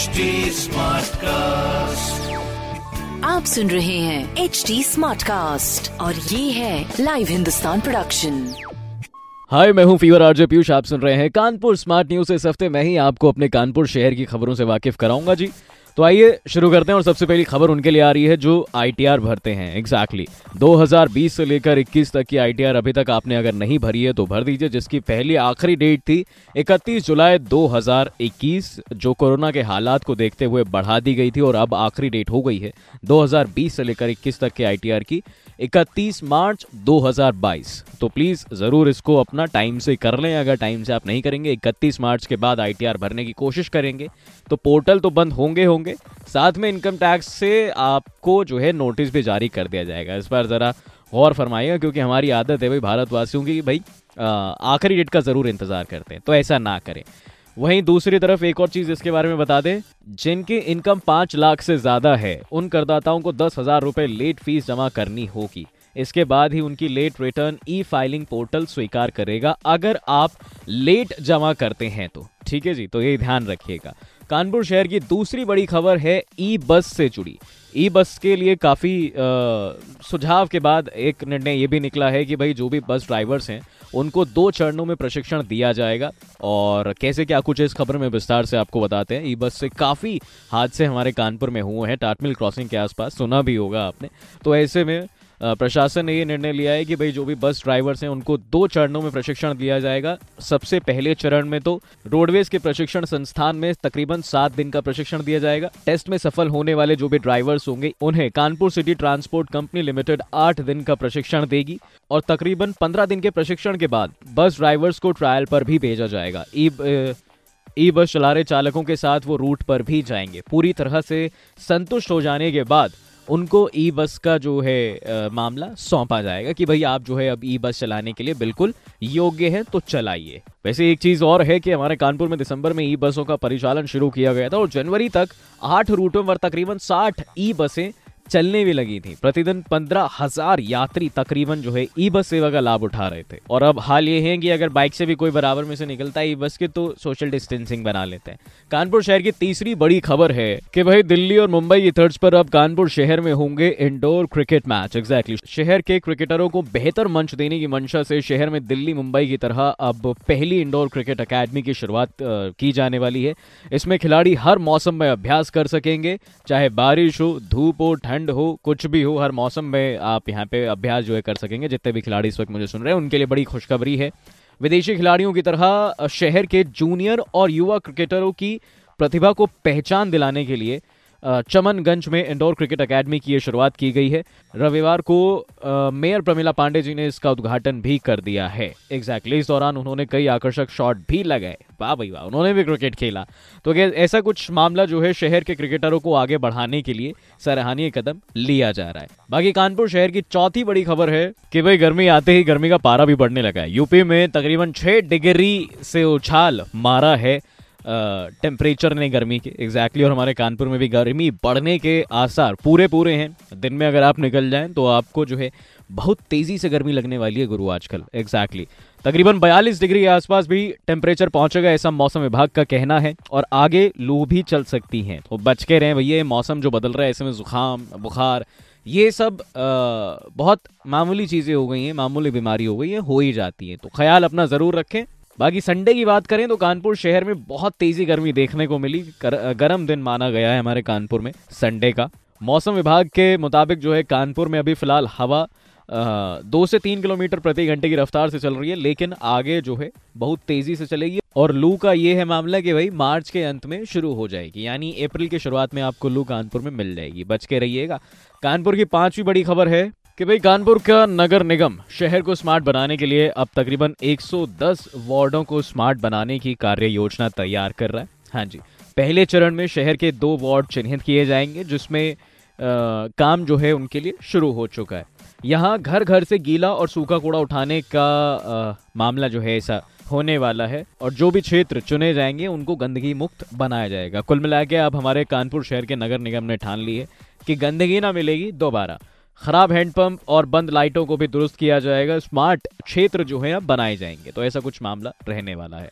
HD cast आप सुन रहे हैं एच डी स्मार्ट कास्ट और ये है लाइव हिंदुस्तान प्रोडक्शन हाय मैं हूँ फीवर आरजे पीयूष आप सुन रहे हैं कानपुर स्मार्ट न्यूज़ इस हफ़्ते मैं ही आपको अपने कानपुर शहर की खबरों से वाकिफ कराऊँगा जी। तो आइए शुरू करते हैं और सबसे पहली खबर उनके लिए आ रही है जो आईटीआर भरते हैं एग्जैक्टली exactly. 2020 से लेकर 21 तक की आईटीआर अभी तक आपने अगर नहीं भरी है तो भर दीजिए, जिसकी पहली आखिरी डेट थी 31 जुलाई 2021 जो कोरोना के हालात को देखते हुए बढ़ा दी गई थी और अब आखिरी डेट हो गई है 2020 से लेकर 21 तक के आईटीआर की 31 मार्च 2022 तो प्लीज़ ज़रूर इसको अपना टाइम से कर लें। अगर टाइम से आप नहीं करेंगे 31 मार्च के बाद आईटीआर भरने की कोशिश करेंगे तो पोर्टल तो बंद होंगे होंगे। साथ में इनकम टैक्स से आपको जो है नोटिस भी जारी कर दिया जाएगा। इस पर ज़रा गौर फरमाइएगा, क्योंकि हमारी आदत है भाई भारतवासियों की भाई आखिरी डेट का ज़रूर इंतज़ार करते हैं। तो ऐसा ना करें। वहीं दूसरी तरफ़ एक और चीज़ इसके बारे में बता दें, जिनकी इनकम पाँच लाख से ज़्यादा है, उन करदाताओं को दस हज़ार रुपए लेट फ़ीस जमा करनी होगी। इसके बाद ही उनकी late return e filing portal स्वीकार करेगा, अगर आप लेट जमा करते हैं तो। ठीक है जी तो ये ध्यान रखिएगा। कानपुर शहर की दूसरी बड़ी खबर है ई बस से जुड़ी। ई बस के लिए काफ़ी सुझाव के बाद एक निर्णय ये भी निकला है कि भाई जो भी बस ड्राइवर्स हैं, उनको दो चरणों में प्रशिक्षण दिया जाएगा। और कैसे क्या कुछ इस खबर में विस्तार से आपको बताते हैं। ई बस से काफ़ी हादसे हमारे कानपुर में हुए हैं, टाटमिल क्रॉसिंग के आसपास, सुना भी होगा आपने। तो ऐसे में प्रशासन ने ये निर्णय लिया है कि भाई जो भी बस ड्राइवर्स हैं, उनको दो चरणों में प्रशिक्षण दिया जाएगा। सबसे पहले चरण में तो रोडवेज़ के प्रशिक्षण संस्थान में तकरीबन सात दिन का प्रशिक्षण दिया जाएगा। टेस्ट में सफल होने वाले जो भी ड्राइवर्स होंगे, उन्हें Kanpur city transport company limited आठ दिन का प्रशिक्षण देगी और तकरीबन पंद्रह दिन के प्रशिक्षण के बाद बस ड्राइवर्स को ट्रायल पर भी भेजा जाएगा। ई बस चला रहे चालकों के साथ वो रूट पर भी जाएँगे। पूरी तरह से संतुष्ट हो जाने के बाद उनको ई बस का जो है आ, मामला सौंपा जाएगा कि भाई आप जो है अब ई बस चलाने के लिए बिल्कुल योग्य है तो चलाइए। वैसे एक चीज़ और है कि हमारे कानपुर में दिसंबर में ई बसों का परिचालन शुरू किया गया था और जनवरी तक आठ रूटों पर तकरीबन साठ ई बसें चलने भी लगी थी। प्रतिदिन पंद्रह हज़ार यात्री तकरीबन जो है ई बस सेवा का लाभ उठा रहे थे। और अब हाल ये है कि अगर बाइक से भी कोई बराबर में से निकलता है ई बस के तो सोशल डिस्टेंसिंग बना लेते हैं। कानपुर शहर की तीसरी बड़ी खबर है कि भाई दिल्ली और मुंबई की तर्ज पर अब कानपुर शहर में होंगे इंडोर क्रिकेट मैच। एग्जैक्टली शहर के क्रिकेटरों को बेहतर मंच देने की मंशा से शहर में दिल्ली, मुंबई की तरह अब पहली इंडोर क्रिकेट अकेडमी की शुरुआत की जाने वाली है। इसमें खिलाड़ी हर मौसम में अभ्यास कर सकेंगे, चाहे बारिश हो, धूप हो, ठंड ठंड हो, कुछ भी हो, हर मौसम में आप यहाँ पे अभ्यास जो है कर सकेंगे। जितने भी खिलाड़ी इस वक्त मुझे सुन रहे हैं, उनके लिए बड़ी खुशखबरी है। विदेशी खिलाड़ियों की तरह शहर के जूनियर और युवा क्रिकेटरों की प्रतिभा को पहचान दिलाने के लिए चमनगंज में इंडोर क्रिकेट एकेडमी की ये शुरुआत की गई है। रविवार को मेयर प्रमिला पांडे जी ने इसका उद्घाटन भी कर दिया है। एग्जैक्टली exactly, इस दौरान उन्होंने कई आकर्षक शॉट भी लगाए। वाह भाई वाह उन्होंने भी क्रिकेट खेला। तो ऐसा कुछ मामला जो है शहर के क्रिकेटरों को आगे बढ़ाने के लिए सराहनीय कदम लिया जा रहा है। बाकी कानपुर शहर की चौथी बड़ी खबर है कि भाई गर्मी आते ही गर्मी का पारा भी बढ़ने लगा है। यूपी में तकरीबन छह डिग्री से उछाल मारा है टेम्परेचर ने गर्मी के। एग्जैक्टली exactly, और हमारे कानपुर में भी गर्मी बढ़ने के आसार पूरे पूरे हैं। दिन में अगर आप निकल जाएँ तो आपको जो है बहुत तेज़ी से गर्मी लगने वाली है गुरु आजकल। Exactly exactly. तकरीबन 42 डिग्री के आसपास भी टेम्परेचर पहुंचेगा ऐसा मौसम विभाग का कहना है। और आगे लू भी चल सकती हैं। तो बच के रहें भैया मौसम जो बदल रहा है ऐसे में जुकाम बुखार ये सब आ, बहुत मामूली चीज़ें हो गई हैं मामूली बीमारी हो गई है हो ही जाती है। तो ख्याल अपना ज़रूर रखें। बाकी संडे की बात करें तो कानपुर शहर में बहुत तेज़ी गर्मी देखने को मिली। गर्म दिन माना गया है हमारे कानपुर में संडे का। मौसम विभाग के मुताबिक जो है कानपुर में अभी फ़िलहाल हवा दो से तीन किलोमीटर प्रति घंटे की रफ्तार से चल रही है, लेकिन आगे जो है बहुत तेज़ी से चलेगी। और लू का ये है मामला कि भाई मार्च के अंत में शुरू हो जाएगी, यानी अप्रैल की शुरुआत में आपको लू कानपुर में मिल जाएगी। बच के रहिएगा। कानपुर की पांचवी बड़ी खबर है कि भाई कानपुर का नगर निगम शहर को स्मार्ट बनाने के लिए अब तकरीबन 110 वार्डों को स्मार्ट बनाने की कार्य योजना तैयार कर रहा है। हाँ जी पहले चरण में शहर के दो वार्ड चिन्हित किए जाएँगे जिसमें आ, काम जो है उनके लिए शुरू हो चुका है। यहाँ घर घर से गीला और सूखा कूड़ा उठाने का आ, मामला जो है ऐसा होने वाला है और जो भी क्षेत्र चुने जाएँगे उनको गंदगी मुक्त बनाया जाएगा। कुल मिला के अब हमारे कानपुर शहर के नगर निगम ने ठान ली है कि गंदगी ना मिलेगी दोबारा। खराब हैंडपंप और बंद लाइटों को भी दुरुस्त किया जाएगा। स्मार्ट क्षेत्र जो है बनाए जाएँगे। तो ऐसा कुछ मामला रहने वाला है।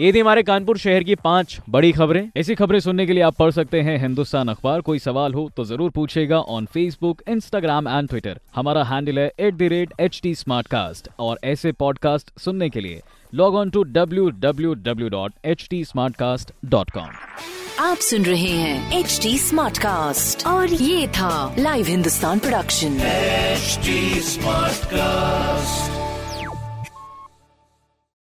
ये थी हमारे कानपुर शहर की पाँच बड़ी खबरें। ऐसी खबरें सुनने के लिए आप पढ़ सकते हैं हिंदुस्तान अखबार। कोई सवाल हो तो ज़रूर पूछेगा on Facebook Instagram and Twitter हमारा हैंडल है at the rate H T और ऐसे पॉडकास्ट सुनने के लिए log on to W W W dot H T smart cast dot com आप सुन रहे हैं एच टी स्मार्ट कास्ट और ये था live Hindustan production HD Smartcast.